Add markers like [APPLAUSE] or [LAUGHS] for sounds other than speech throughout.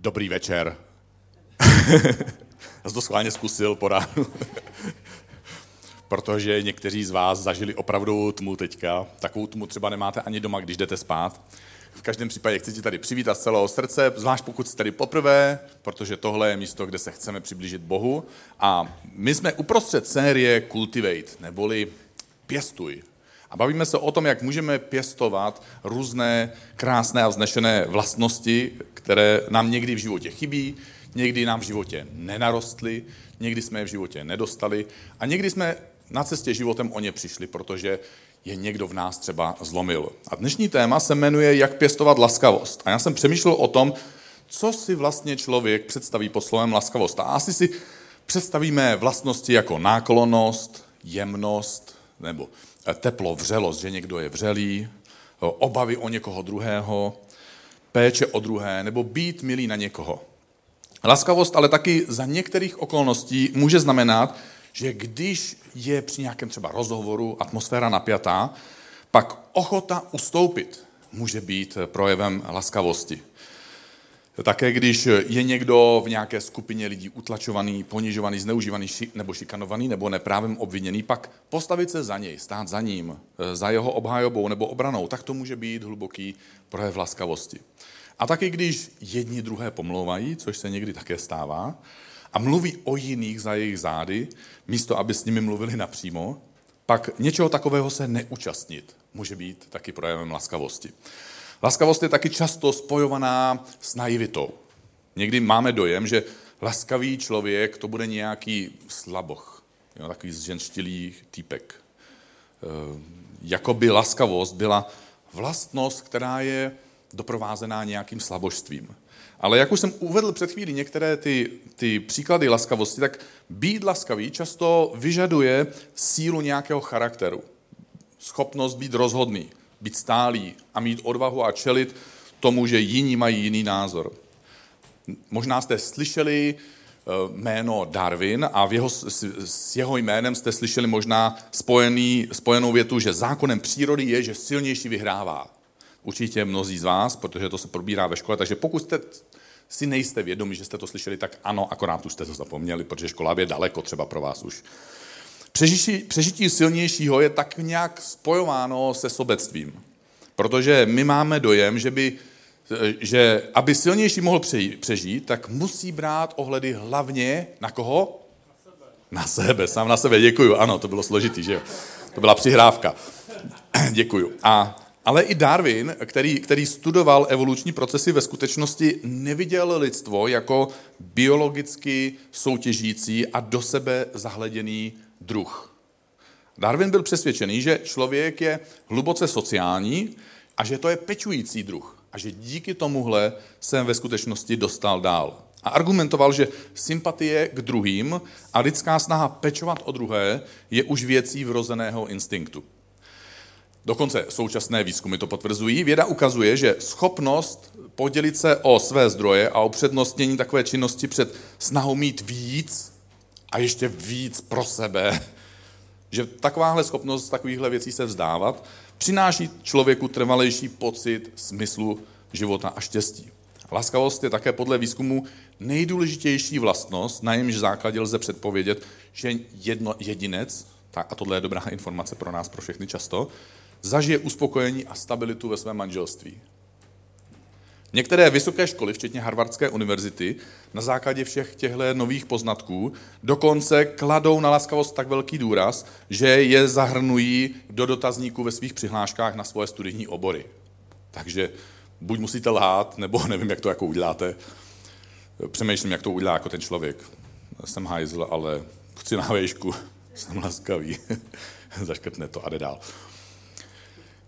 Dobrý večer. [LAUGHS] Já jsem to schválně zkusil po ránu. [LAUGHS] Protože někteří z vás zažili opravdu tmu teďka. Takovou tmu třeba nemáte ani doma, když jdete spát. V každém případě chci ti tady přivítat z celého srdce, zvlášť pokud jste tady poprvé, protože tohle je místo, kde se chceme přiblížit Bohu. A my jsme uprostřed série Cultivate, neboli pěstuj. A bavíme se o tom, jak můžeme pěstovat různé krásné a vznešené vlastnosti, které nám někdy v životě chybí, někdy nám v životě nenarostly, někdy jsme je v životě nedostali a někdy jsme na cestě životem o ně přišli, protože je někdo v nás třeba zlomil. A dnešní téma se jmenuje Jak pěstovat laskavost. A já jsem přemýšlel o tom, co si vlastně člověk představí pod slovem laskavost. A asi si představíme vlastnosti jako náklonost, jemnost nebo teplo, vřelost, že někdo je vřelý, obavy o někoho druhého, péče o druhé nebo být milý na někoho. Laskavost ale taky za některých okolností může znamenat, že když je při nějakém třeba rozhovoru atmosféra napjatá, pak ochota ustoupit může být projevem laskavosti. Také když je někdo v nějaké skupině lidí utlačovaný, ponižovaný, zneužívaný nebo šikanovaný nebo neprávem obviněný, pak postavit se za něj, stát za ním, za jeho obhajobou nebo obranou, tak to může být hluboký projev laskavosti. A taky když jedni druhé pomlouvají, což se někdy také stává, a mluví o jiných za jejich zády, místo aby s nimi mluvili napřímo, pak něčeho takového se neúčastnit může být taky projevem laskavosti. Laskavost je taky často spojovaná s naivitou. Někdy máme dojem, že laskavý člověk to bude nějaký slaboch, jo, takový zženštilý týpek. E, jakoby laskavost byla vlastnost, která je doprovázená nějakým slabožstvím. Ale jak už jsem uvedl před chvílí některé ty, ty příklady laskavosti, tak být laskavý často vyžaduje sílu nějakého charakteru. Schopnost být rozhodný, být stálý a mít odvahu a čelit tomu, že jiní mají jiný názor. Možná jste slyšeli eh, jméno Darwin a v jeho, s jeho jménem jste slyšeli možná spojený, spojenou větu, že zákonem přírody je, že silnější vyhrává. Určitě mnozí z vás, protože to se probírá ve škole, takže pokud jste si nejste vědomi, že jste to slyšeli, tak ano, akorát už jste to zapomněli, protože škola je daleko třeba pro vás už. Přežití, přežití silnějšího je tak nějak spojováno se sobectvím. Protože my máme dojem, že, by, že aby silnější mohl přežít, tak musí brát ohledy hlavně na koho? Na sebe. Na sebe, sám na sebe, děkuju. Ano, to bylo složitý, že jo? To byla přihrávka. [CLEARS THROAT] děkuju. A ale i Darwin, který, který studoval evoluční procesy, ve skutečnosti neviděl lidstvo jako biologicky soutěžící a do sebe zahleděný druh. Darwin byl přesvědčený, že člověk je hluboce sociální a že to je pečující druh a že díky tomuhle jsem ve skutečnosti dostal dál. A argumentoval, že sympatie k druhým a lidská snaha pečovat o druhé je už věcí vrozeného instinktu. Dokonce současné výzkumy to potvrzují. Věda ukazuje, že schopnost podělit se o své zdroje a o přednostnění takové činnosti před snahou mít víc a ještě víc pro sebe, [LAUGHS] že takováhle schopnost takovýchhle věcí se vzdávat, přináší člověku trvalejší pocit smyslu života a štěstí. Laskavost je také podle výzkumu nejdůležitější vlastnost, na jejímž základě lze předpovědět, že jedno, jedinec, a tohle je dobrá [LAUGHS] informace pro nás, pro všechny často, zažije uspokojení a stabilitu ve svém manželství. Některé vysoké školy, včetně Harvardské univerzity, na základě všech těchto nových poznatků dokonce kladou na laskavost tak velký důraz, že je zahrnují do dotazníků ve svých přihláškách na svoje studijní obory. Takže buď musíte lhát, nebo [LAUGHS] nevím, jak to jako uděláte. Přemýšlím, jak to udělá jako ten člověk. Jsem hajzl, ale chci na vejšku, [LAUGHS] jsem laskavý. [LAUGHS] Zaškrtne to a jde dál.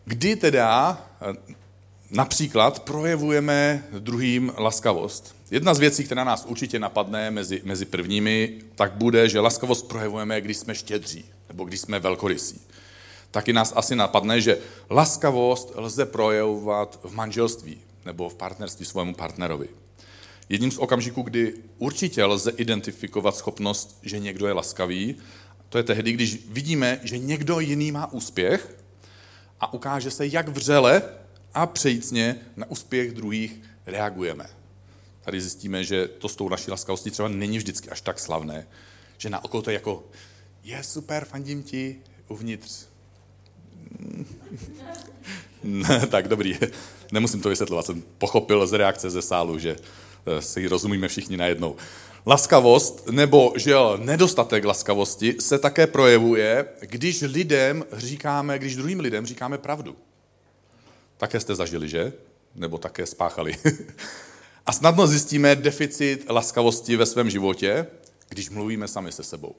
Kdy teda například projevujeme druhým laskavost? Jedna z věcí, která nás určitě napadne mezi, mezi prvními, tak bude, že laskavost projevujeme, když jsme štědří nebo když jsme velkorysí. Taky nás asi napadne, že laskavost lze projevovat v manželství nebo v partnerství svému partnerovi. Jedním z okamžiků, kdy určitě lze identifikovat schopnost, že někdo je laskavý, to je tehdy, když vidíme, že někdo jiný má úspěch a ukáže se, jak vřele a přejícně na úspěch druhých reagujeme. tady zjistíme, že to s tou naší laskavostí třeba není vždycky až tak slavné, že na oko to je jako, je super, fandím ti, uvnitř. [LAUGHS] tak dobrý, nemusím to vysvětlovat, jsem pochopil z reakce ze sálu, že eh, si rozumíme všichni najednou. Laskavost nebo že nedostatek laskavosti se také projevuje, když lidem říkáme, když druhým lidem říkáme pravdu. Také jste zažili, že? Nebo také spáchali. [LAUGHS] A snadno zjistíme deficit laskavosti ve svém životě, když mluvíme sami se sebou.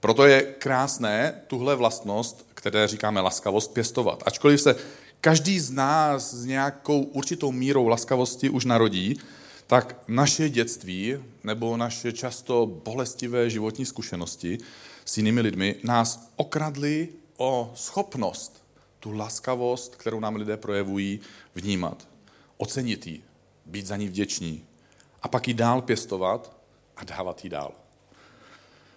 Proto je krásné tuhle vlastnost, které říkáme laskavost, pěstovat. Ačkoliv se každý z nás s nějakou určitou mírou laskavosti už narodí, tak naše dětství nebo naše často bolestivé životní zkušenosti s jinými lidmi nás okradly o schopnost tu laskavost, kterou nám lidé projevují, vnímat, ocenit ji, být za ní vděční a pak ji dál pěstovat a dávat ji dál.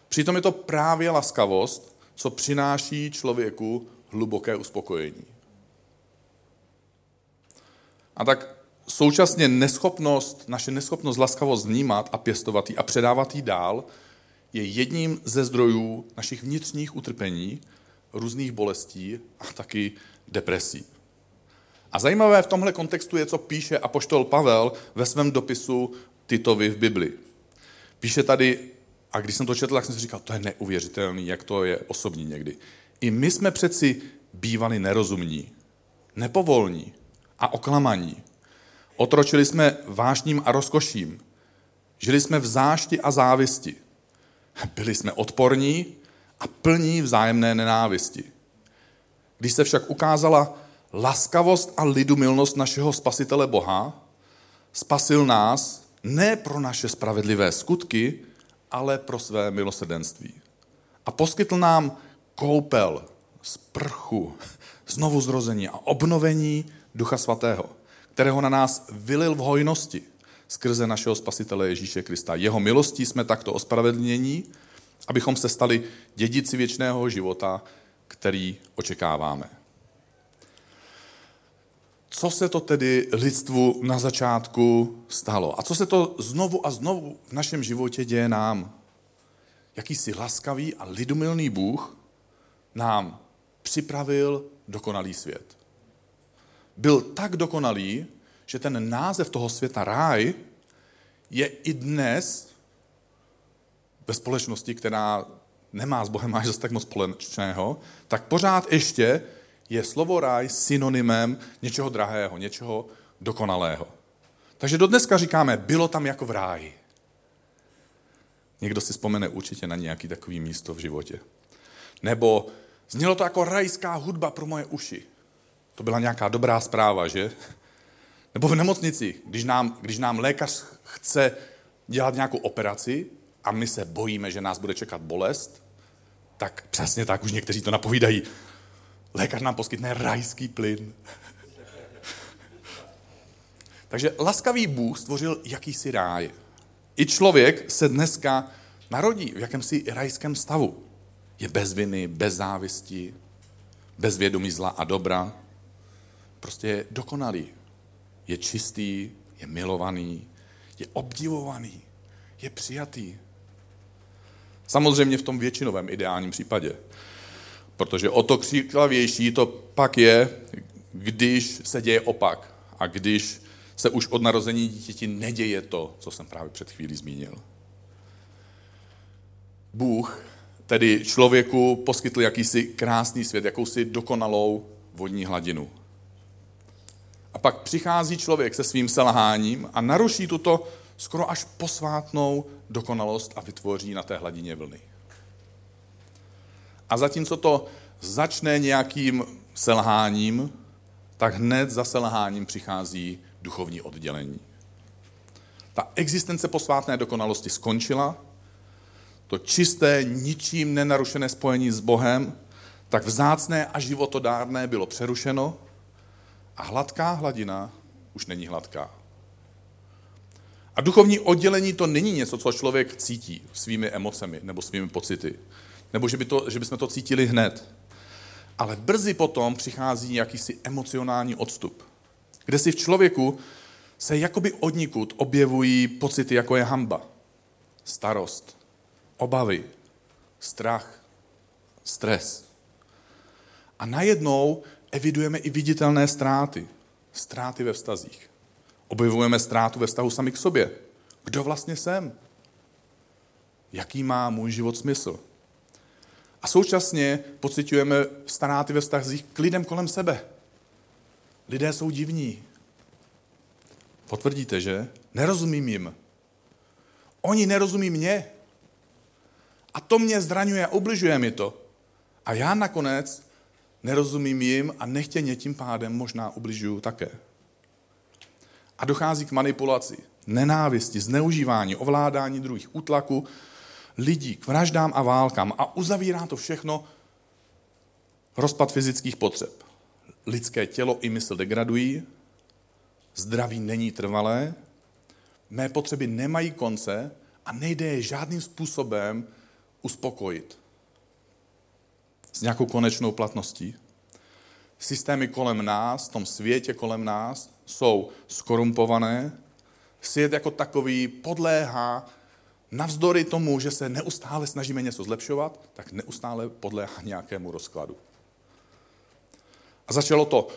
Přitom je to právě laskavost, co přináší člověku hluboké uspokojení. A tak současně neschopnost, naše neschopnost laskavost vnímat a pěstovat ji a předávat ji dál je jedním ze zdrojů našich vnitřních utrpení, různých bolestí a taky depresí. A zajímavé v tomhle kontextu je, co píše apoštol Pavel ve svém dopisu Titovi v Bibli. Píše tady, a když jsem to četl, tak jsem si říkal, to je neuvěřitelný, jak to je osobní někdy. I my jsme přeci bývali nerozumní, nepovolní a oklamaní. Otročili jsme vášním a rozkoším. Žili jsme v zášti a závisti. Byli jsme odporní a plní vzájemné nenávisti. Když se však ukázala laskavost a lidumilnost našeho spasitele Boha, spasil nás ne pro naše spravedlivé skutky, ale pro své milosrdenství. A poskytl nám koupel, sprchu, znovu zrození a obnovení Ducha Svatého, kterého na nás vylil v hojnosti skrze našeho spasitele Ježíše Krista. Jeho milostí jsme takto ospravedlnění, abychom se stali dědici věčného života, který očekáváme. Co se to tedy lidstvu na začátku stalo? A co se to znovu a znovu v našem životě děje nám? Jakýsi laskavý a lidumilný Bůh nám připravil dokonalý svět. Byl tak dokonalý, že ten název toho světa ráj je i dnes ve společnosti, která nemá s Bohem až zase tak moc společného, tak pořád ještě je slovo ráj synonymem něčeho drahého, něčeho dokonalého. Takže do dneska říkáme, bylo tam jako v ráji. Někdo si vzpomene určitě na nějaký takový místo v životě. Nebo znělo to jako rajská hudba pro moje uši. To byla nějaká dobrá zpráva, že? Nebo v nemocnici, když nám, když nám lékař chce dělat nějakou operaci a my se bojíme, že nás bude čekat bolest, tak přesně tak už někteří to napovídají. Lékař nám poskytne rajský plyn. [LAUGHS] Takže laskavý Bůh stvořil jakýsi ráj. I člověk se dneska narodí v jakémsi rajském stavu. Je bez viny, bez závisti, bez vědomí zla a dobra. Prostě je dokonalý. Je čistý, je milovaný, je obdivovaný, je přijatý. Samozřejmě v tom většinovém ideálním případě. Protože o to křiklavější to pak je, když se děje opak a když se už od narození dítěti neděje to, co jsem právě před chvílí zmínil. Bůh tedy člověku poskytl jakýsi krásný svět, jakousi dokonalou vodní hladinu. A pak přichází člověk se svým selháním a naruší tuto skoro až posvátnou dokonalost a vytvoří na té hladině vlny. A zatímco to začne nějakým selháním, tak hned za selháním přichází duchovní oddělení. Ta existence posvátné dokonalosti skončila, to čisté, ničím nenarušené spojení s Bohem, tak vzácné a životodárné bylo přerušeno a hladká hladina už není hladká. A duchovní oddělení to není něco, co člověk cítí svými emocemi nebo svými pocity. Nebo že, by to, že bychom to cítili hned. Ale brzy potom přichází jakýsi emocionální odstup, kde si v člověku se jakoby odnikud objevují pocity, jako je hamba, starost, obavy, strach, stres. A najednou evidujeme i viditelné ztráty. Ztráty ve vztazích. Objevujeme ztrátu ve vztahu sami k sobě. Kdo vlastně jsem? Jaký má můj život smysl? A současně pocitujeme ztráty ve vztazích k lidem kolem sebe. Lidé jsou divní. Potvrdíte, že? Nerozumím jim. Oni nerozumí mě. A to mě zraňuje a mi to. A já nakonec nerozumím jim a nechtěně tím pádem možná ubližuju také. A dochází k manipulaci, nenávisti, zneužívání, ovládání druhých, útlaku lidí, k vraždám a válkám. A uzavírá to všechno rozpad fyzických potřeb. Lidské tělo i mysl degradují, zdraví není trvalé, mé potřeby nemají konce a nejde je žádným způsobem uspokojit s nějakou konečnou platností. Systémy kolem nás, v tom světě kolem nás, jsou skorumpované. Svět jako takový podléhá navzdory tomu, že se neustále snažíme něco zlepšovat, tak neustále podléhá nějakému rozkladu. A začalo to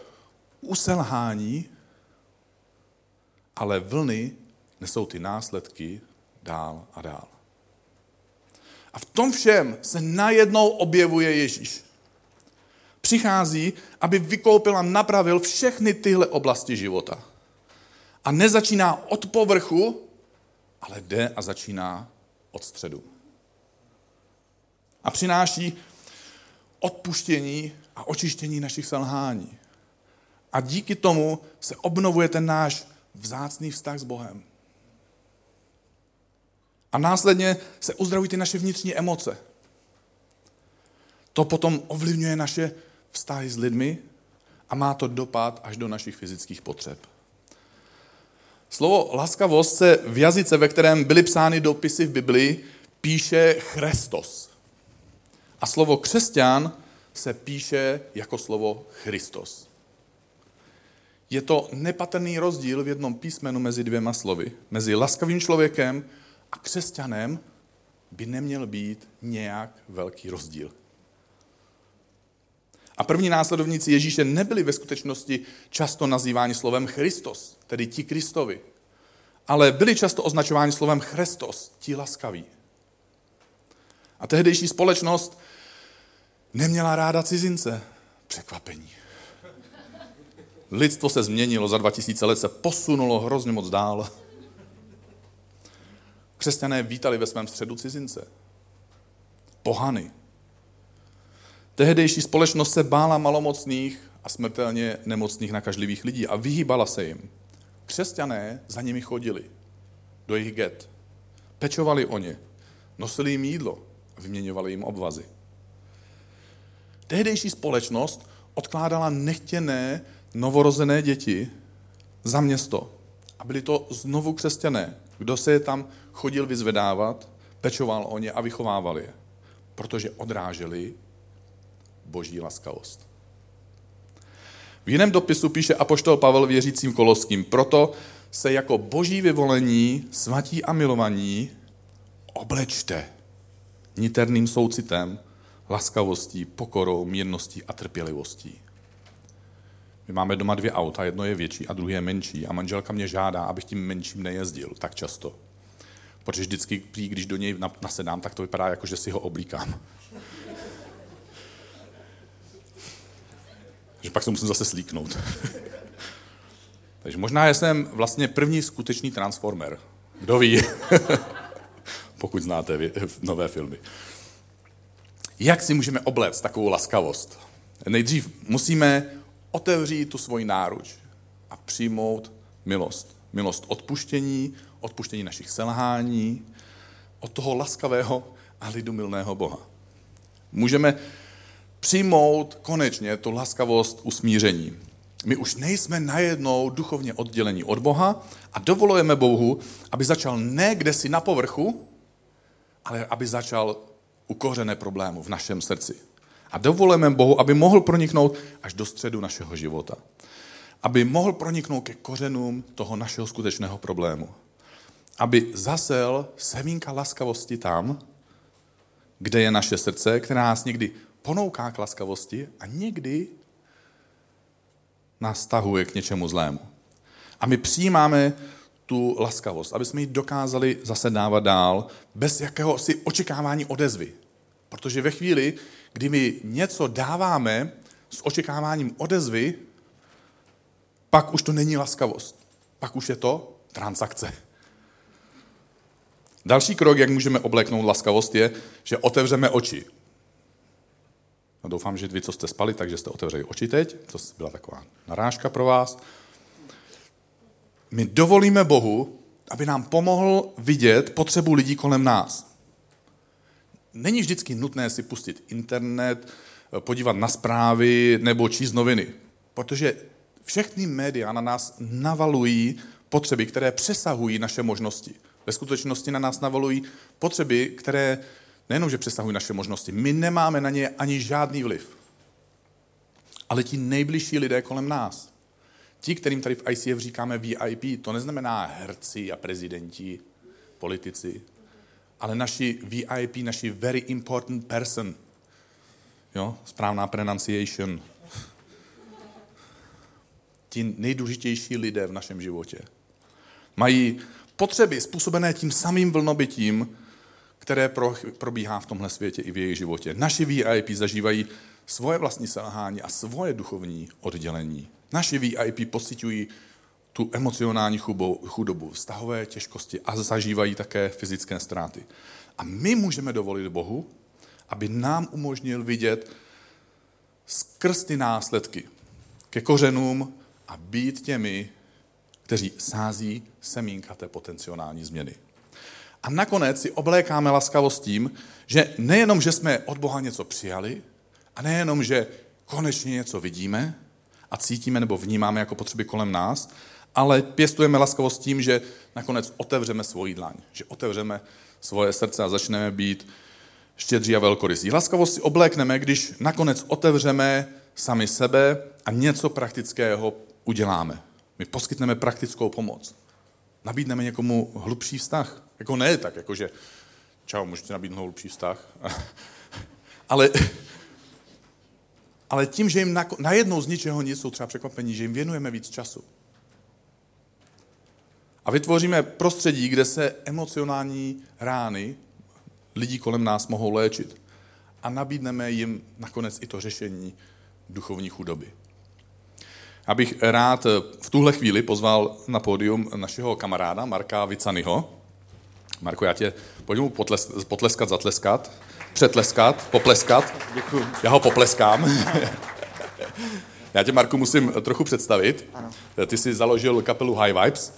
uselhání, ale vlny nesou ty následky dál a dál. A v tom všem se najednou objevuje Ježíš. Přichází, aby vykoupil a napravil všechny tyhle oblasti života. A nezačíná od povrchu, ale jde a začíná od středu. A přináší odpuštění a očištění našich selhání. A díky tomu se obnovuje ten náš vzácný vztah s Bohem. A následně se uzdravují ty naše vnitřní emoce. To potom ovlivňuje naše vztahy s lidmi a má to dopad až do našich fyzických potřeb. Slovo laskavost se v jazyce, ve kterém byly psány dopisy v Biblii, píše Christos. A slovo křesťan se píše jako slovo Christos. Je to nepatrný rozdíl v jednom písmenu mezi dvěma slovy. Mezi laskavým člověkem a křesťanem by neměl být nějak velký rozdíl. A první následovníci Ježíše nebyli ve skutečnosti často nazýváni slovem Christos, tedy ti Kristovi, ale byli často označováni slovem Christos, ti laskaví. A tehdejší společnost neměla ráda cizince. Překvapení. Lidstvo se změnilo, za 2000 let se posunulo hrozně moc dál. Křesťané vítali ve svém středu cizince. Pohany. Tehdejší společnost se bála malomocných a smrtelně nemocných nakažlivých lidí a vyhýbala se jim. Křesťané za nimi chodili do jejich get. Pečovali o ně, nosili jim jídlo a vyměňovali jim obvazy. Tehdejší společnost odkládala nechtěné novorozené děti za město. A byli to znovu křesťané, kdo se je tam chodil vyzvedávat, pečoval o ně a vychovával je. Protože odráželi boží laskavost. V jiném dopisu píše apoštol Pavel věřícím koloským, proto se jako boží vyvolení, svatí a milovaní oblečte niterným soucitem, laskavostí, pokorou, mírností a trpělivostí. My máme doma dvě auta, jedno je větší a druhé je menší a manželka mě žádá, abych tím menším nejezdil tak často. Protože vždycky, když do něj nasedám, tak to vypadá jako, že si ho oblíkám. Že pak se musím zase slíknout. [LAUGHS] Takže možná jsem vlastně první skutečný transformer. Kdo ví? [LAUGHS] Pokud znáte nové filmy. Jak si můžeme obléct takovou laskavost? Nejdřív musíme otevřít tu svoji náruč a přijmout milost. Milost odpuštění, odpuštění našich selhání, od toho laskavého a lidumilného Boha. Můžeme přijmout konečně tu laskavost usmíření. My už nejsme najednou duchovně oddělení od Boha a dovolujeme Bohu, aby začal ne kde si na povrchu, ale aby začal u problému v našem srdci. A dovolujeme Bohu, aby mohl proniknout až do středu našeho života. aby mohl proniknout ke kořenům toho našeho skutečného problému. Aby zasel semínka laskavosti tam, kde je naše srdce, která nás někdy ponouká k laskavosti a někdy nás stahuje k něčemu zlému. A my přijímáme tu laskavost, aby jsme ji dokázali zase dávat dál bez jakéhosi očekávání odezvy. Protože ve chvíli, kdy my něco dáváme s očekáváním odezvy, pak už to není laskavost. Pak už je to transakce. Další krok, jak můžeme obléknout laskavost, je, že otevřeme oči. A doufám, že vy, co jste spali, takže jste otevřeli oči teď. To byla taková narážka pro vás. My dovolíme Bohu, aby nám pomohl vidět potřebu lidí kolem nás. Není vždycky nutné si pustit internet, podívat na zprávy nebo číst noviny, protože všechny média na nás navalují potřeby, které přesahují naše možnosti. Ve skutečnosti na nás navalují potřeby, které nejenom, že přesahují naše možnosti, my nemáme na ně ani žádný vliv. Ale ti nejbližší lidé kolem nás, ti, kterým tady v ICF říkáme VIP, to neznamená herci a prezidenti, politici, ale naši VIP, naši very important person. Jo, správná pronunciation. Ti nejdůležitější lidé v našem životě. Mají potřeby způsobené tím samým vlnobytím, které probíhá v tomhle světě i v jejich životě. Naši VIP zažívají svoje vlastní selhání a svoje duchovní oddělení. Naši VIP pocitují tu emocionální chudobu, vztahové těžkosti a zažívají také fyzické ztráty. A my můžeme dovolit Bohu, aby nám umožnil vidět skrz ty následky ke kořenům a být těmi, kteří sází semínka té potenciální změny. A nakonec si oblékáme laskavost tím, že nejenom, že jsme od Boha něco přijali, a nejenom, že konečně něco vidíme a cítíme nebo vnímáme jako potřeby kolem nás, ale pěstujeme laskavost tím, že nakonec otevřeme svoji dlaň, že otevřeme svoje srdce a začneme být štědří a velkorysí. Laskavost si oblékneme, když nakonec otevřeme sami sebe a něco praktického uděláme. My poskytneme praktickou pomoc. Nabídneme někomu hlubší vztah. Jako ne tak, jakože čau, můžete nabídnout hlubší vztah. [LAUGHS] ale, ale tím, že jim najednou z ničeho nic jsou třeba překvapení, že jim věnujeme víc času. A vytvoříme prostředí, kde se emocionální rány lidí kolem nás mohou léčit. A nabídneme jim nakonec i to řešení duchovní chudoby. Abych rád v tuhle chvíli pozval na pódium našeho kamaráda Marka Vicanyho. Marko, já tě pojďme potles, potleskat, zatleskat, přetleskat, popleskat. Děkuji. Já ho popleskám. [LAUGHS] já tě, Marku, musím trochu představit. Ano. Ty jsi založil kapelu High Vibes.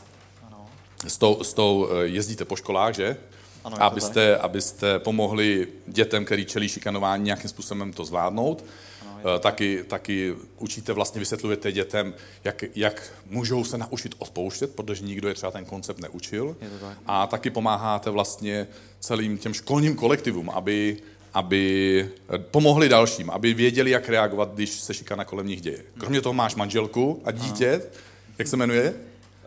Ano. S tou, s tou eh, jezdíte po školách, že? Ano, abyste, abyste pomohli dětem, který čelí šikanování, nějakým způsobem to zvládnout. Eh, taky, taky učíte, vlastně vysvětlujete dětem, jak, jak můžou se naučit odpouštět, protože nikdo je třeba ten koncept neučil. tak. A taky pomáháte vlastně celým těm školním kolektivům, aby, aby eh, pomohli dalším, aby věděli, jak reagovat, když se šikana kolem nich děje. Kromě toho máš manželku a dítě, Aha. jak se jmenuje?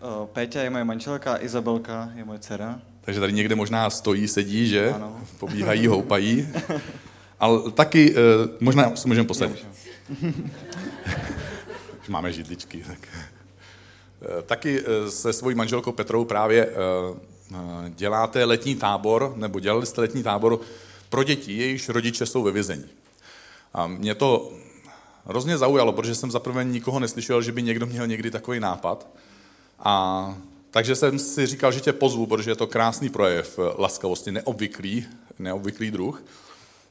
Uh, Péťa je moje manželka, Izabelka je moje dcera. Takže tady někde možná stojí, sedí, že? Ano. Pobíhají, houpají. Ale taky, uh, možná se můžeme posadit. Máme židličky. Tak. Uh, taky uh, se svojí manželkou Petrou právě děláte letní tábor, nebo dělali jste letní tábor pro děti, jejichž rodiče jsou ve vězení. A mě to hrozně zaujalo, protože jsem zaprvé nikoho neslyšel, že by někdo měl někdy takový nápad. A takže jsem si říkal, že tě pozvu, protože je to krásný projev laskavosti, neobvyklý, neobvyklý druh.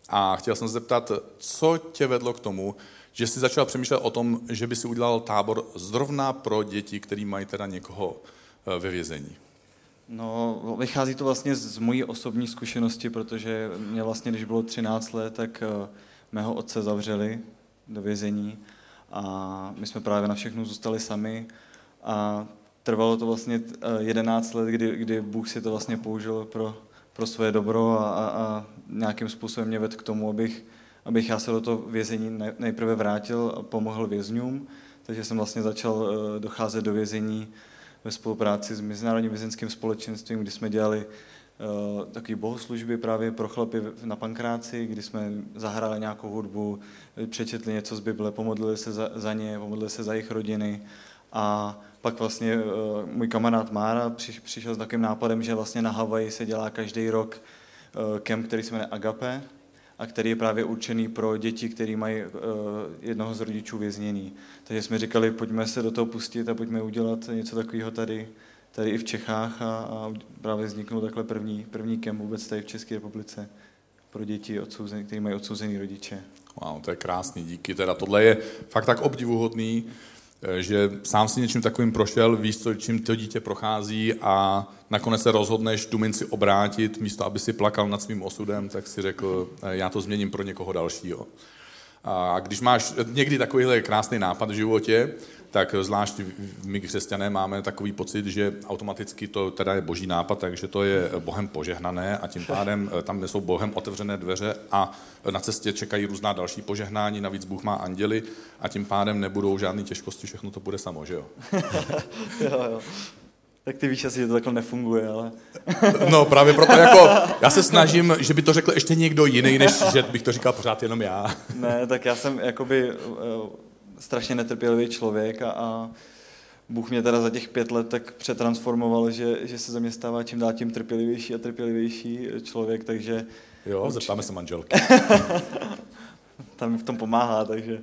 A chtěl jsem se zeptat, co tě vedlo k tomu, že jsi začal přemýšlet o tom, že by si udělal tábor zrovna pro děti, který mají teda někoho eh, ve vězení. No, vychází to vlastně z mojí osobní zkušenosti, protože mě vlastně, když bylo 13 let, tak eh, mého otce zavřeli do vězení a my jsme právě na všechno zůstali sami a trvalo to vlastně 11 eh, let, kdy, kdy Bůh si to vlastně použil pro, pro svoje dobro a, a, a nějakým způsobem mě vedl k tomu, abych, abych já se do toho vězení nejprve vrátil a pomohl vězňům, takže jsem vlastně začal eh, docházet do vězení ve spolupráci s Mezinárodním vězenským společenstvím, kdy jsme dělali uh, takové bohoslužby právě pro chlapy na Pankráci, kdy jsme zahráli nějakou hudbu, přečetli něco z Bible, pomodlili se za, za ně, pomodlili se za jejich rodiny a pak vlastně uh, můj kamarád Mára při, přišel s takovým nápadem, že vlastně na Havaji se dělá každý rok uh, kemp, který se jmenuje Agape, a který je právě určený pro děti, které mají uh, jednoho z rodičů vězněný. Takže jsme říkali, pojďme se do toho pustit a pojďme udělat něco takového tady, tady i v Čechách a, a právě vzniknul takhle první, první kemp vůbec tady v České republice pro děti, odsouzený, který mají odsouzený rodiče. Wow, to je krásný, díky. Teda tohle je fakt tak obdivuhodný, eh, že sám si něčím takovým prošel, víš, co, čím to dítě prochází a nakonec se rozhodneš tu minci obrátit, místo aby si plakal nad svým osudem, tak si řekl, eh, já to změním pro někoho dalšího. A když máš někdy takovýhle krásný nápad v životě, tak zvlášť my křesťané máme takový pocit, že automaticky to teda je boží nápad, takže to je Bohem požehnané a tím pádem eh, tam jsou Bohem otevřené dveře a na cestě čekají různá další požehnání, navíc Bůh má anděly a tím pádem nebudou žádné těžkosti, všechno to bude samo, že jo? [LAUGHS] jo, jo. Tak ty víš asi, že to takhle nefunguje, ale... [LAUGHS] no právě proto jako, já se snažím, že by to řekl ještě někdo jiný, než že bych to říkal pořád jenom já. ne, tak já jsem jakoby uh, strašně netrpělivý člověk a, a Bůh mě teda za těch pět let tak přetransformoval, že, že se ze mě stává čím dál tím trpělivější a trpělivější člověk, takže... Jo, určitě... zeptáme se manželky. [LAUGHS] Tam mi v tom pomáhá, takže...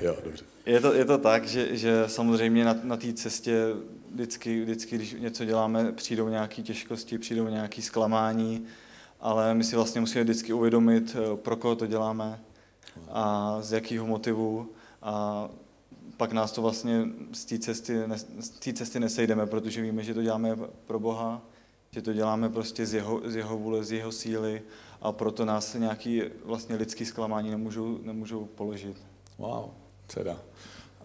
Jo, dobře. Je to, je to tak, že, že samozřejmě na, na té cestě vždycky, vždycky, když něco děláme, přijdou nějaké těžkosti, přijdou nějaké zklamání, ale my si vlastně musíme vždycky uvědomit, eh, pro koho to děláme a z jakého motivu a pak nás to vlastně z té cesty, z té cesty nesejdeme, protože víme, že to děláme pro Boha, že to děláme prostě z jeho, z jeho vůle, z jeho síly a proto nás nějaký vlastně lidský zklamání nemůžou, nemůžou položit. Wow, teda.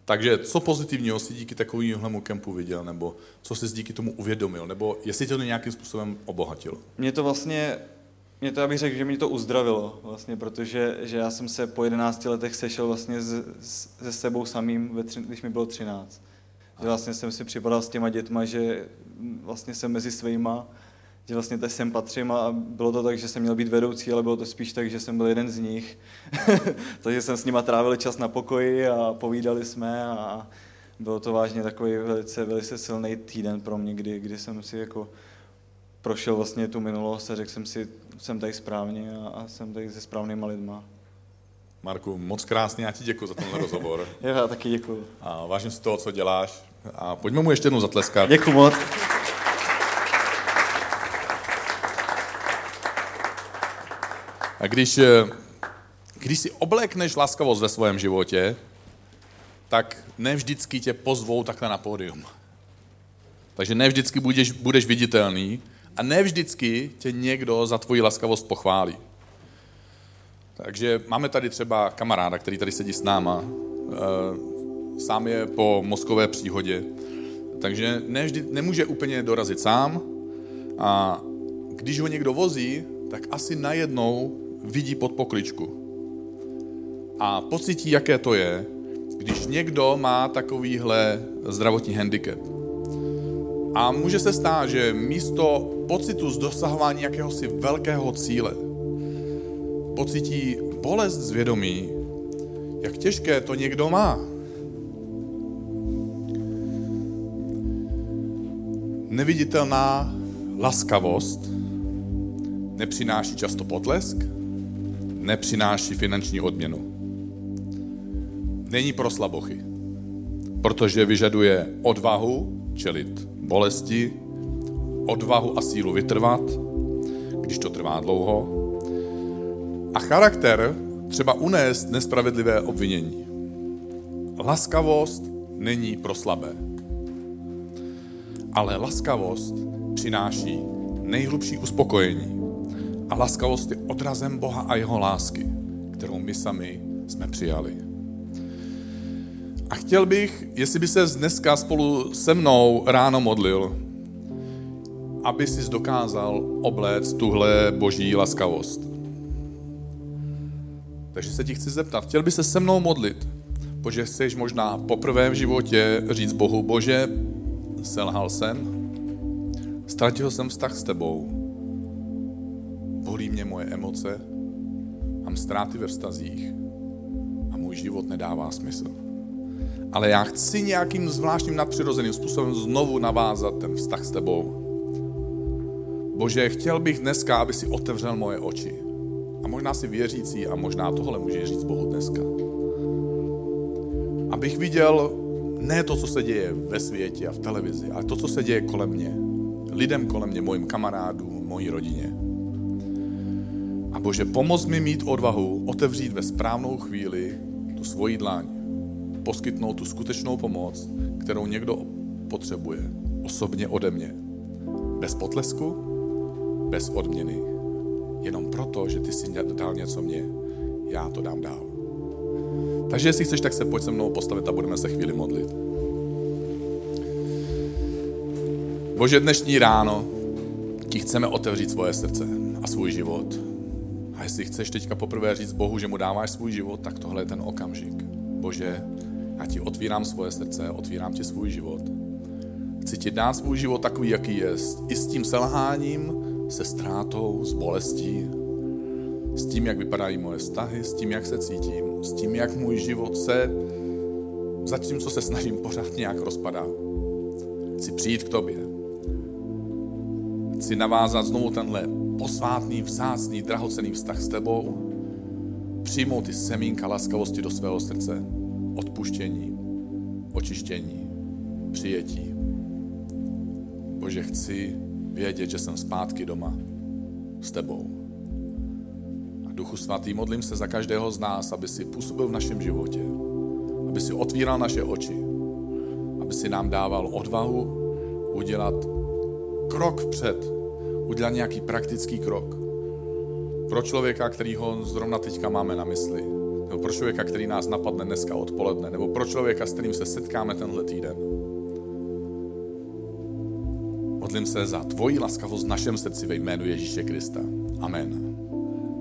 Takže co pozitivního si díky takovému kempu viděl, nebo co jsi díky tomu uvědomil, nebo jestli tě to nějakým způsobem obohatilo? Mě to vlastně, mě to, abych řekl, že mě to uzdravilo, vlastně, protože že já jsem se po 11 letech sešel vlastně s, s, se sebou samým, ve tři, když mi bylo 13. Že vlastně jsem si připadal s těma dětma, že vlastně jsem mezi svýma, že vlastně teď sem patřím a bylo to tak, že jsem měl být vedoucí, ale bylo to spíš tak, že jsem byl jeden z nich. [LAUGHS] Takže jsem s nima trávil čas na pokoji a povídali jsme a bylo to vážně takový velice, velice silný týden pro mě, kdy, kdy jsem si jako prošel vlastně tu minulost a řekl jsem si, jsem tady správně a, a jsem tady se správnýma lidma. Marku, moc krásně, já ti děkuji za tenhle rozhovor. [LAUGHS] jo, já taky děkuji. A vážím si toho, co děláš. A pojďme mu ještě jednou zatleskat. Děkuji moc. A když, eh, když si oblékneš laskavost ve svém životě, tak ne vždycky tě pozvou takhle na pódium. Takže ne vždycky budeš, budeš viditelný a ne vždycky tě někdo za tvoji laskavost pochválí. Takže máme tady třeba kamaráda, který tady sedí s náma. Eh, sám je po mozkové příhodě. Takže ne vždy, nemůže úplně dorazit sám a když ho někdo vozí, tak asi najednou vidí pod pokličku. A pocítí, jaké to je, když někdo má takovýhle zdravotní handicap. A může se stát, že místo pocitu z dosahování jakéhosi velkého cíle pocítí bolest zvědomí, jak těžké to někdo má. Neviditelná laskavost nepřináší často potlesk, nepřináší finanční odměnu. Není pro slabochy, protože vyžaduje odvahu čelit bolesti, odvahu a sílu vytrvat, když to trvá dlouho, a charakter třeba unést nespravedlivé obvinění. Laskavost není pro slabé, ale laskavost přináší nejhlubší uspokojení a laskavost je odrazem Boha a jeho lásky, kterou my sami jsme přijali. A chtěl bych, jestli by se dneska spolu se mnou ráno modlil, aby si dokázal obléct tuhle boží laskavost. Takže se ti chci zeptat, chtěl by se se mnou modlit, Bože, chceš možná poprvé v životě říct Bohu, Bože, selhal jsem, ztratil jsem vztah s tebou, bolí mě moje emoce, mám ztráty ve vztazích a můj život nedává smysl. Ale já chci nějakým zvláštním nadpřirozeným způsobem znovu navázat ten vztah s tebou. Bože, chtěl bych dneska, aby si otevřel moje oči. A možná si věřící a možná tohle může říct Bohu dneska. Abych viděl ne to, co se děje ve světě a v televizi, ale to, co se děje kolem mě. Lidem kolem mě, mojim kamarádům, mojí rodině. A Bože, pomoz mi mít odvahu otevřít ve správnou chvíli tu svoji dlaň, poskytnout tu skutečnou pomoc, kterou někdo potřebuje, osobně ode mě. Bez potlesku, bez odměny. Jenom proto, že ty jsi dal něco mě, já to dám dál. Takže jestli chceš, tak se pojď se mnou postavit a budeme se chvíli modlit. Bože, dnešní ráno ti chceme otevřít svoje srdce a svůj život. A jestli chceš teďka poprvé říct Bohu, že mu dáváš svůj život, tak tohle je ten okamžik. Bože, já ti otvírám svoje srdce, otvírám ti svůj život. Chci ti dát svůj život takový, jaký je. I s tím selháním, se ztrátou, s bolestí, s tím, jak vypadají moje vztahy, s tím, jak se cítím, s tím, jak můj život se, zatímco se snažím pořád nějak rozpadá. Chci přijít k tobě. Chci navázat znovu tenhle posvátný, vzácný, drahocený vztah s tebou. Přijmout ty semínka laskavosti do svého srdce. Odpuštění, očištění, přijetí. Bože, chci vědět, že jsem zpátky doma s tebou. A Duchu Svatý, modlím se za každého z nás, aby si působil v našem životě, aby si otvíral naše oči, aby si nám dával odvahu udělat krok vpřed, udělat nějaký praktický krok. Pro člověka, kterýho zrovna teďka máme na mysli, nebo pro člověka, který nás napadne dneska odpoledne, nebo pro člověka, s kterým se setkáme tenhle týden. Modlím se za tvoji laskavost v našem srdci ve jménu Ježíše Krista. Amen.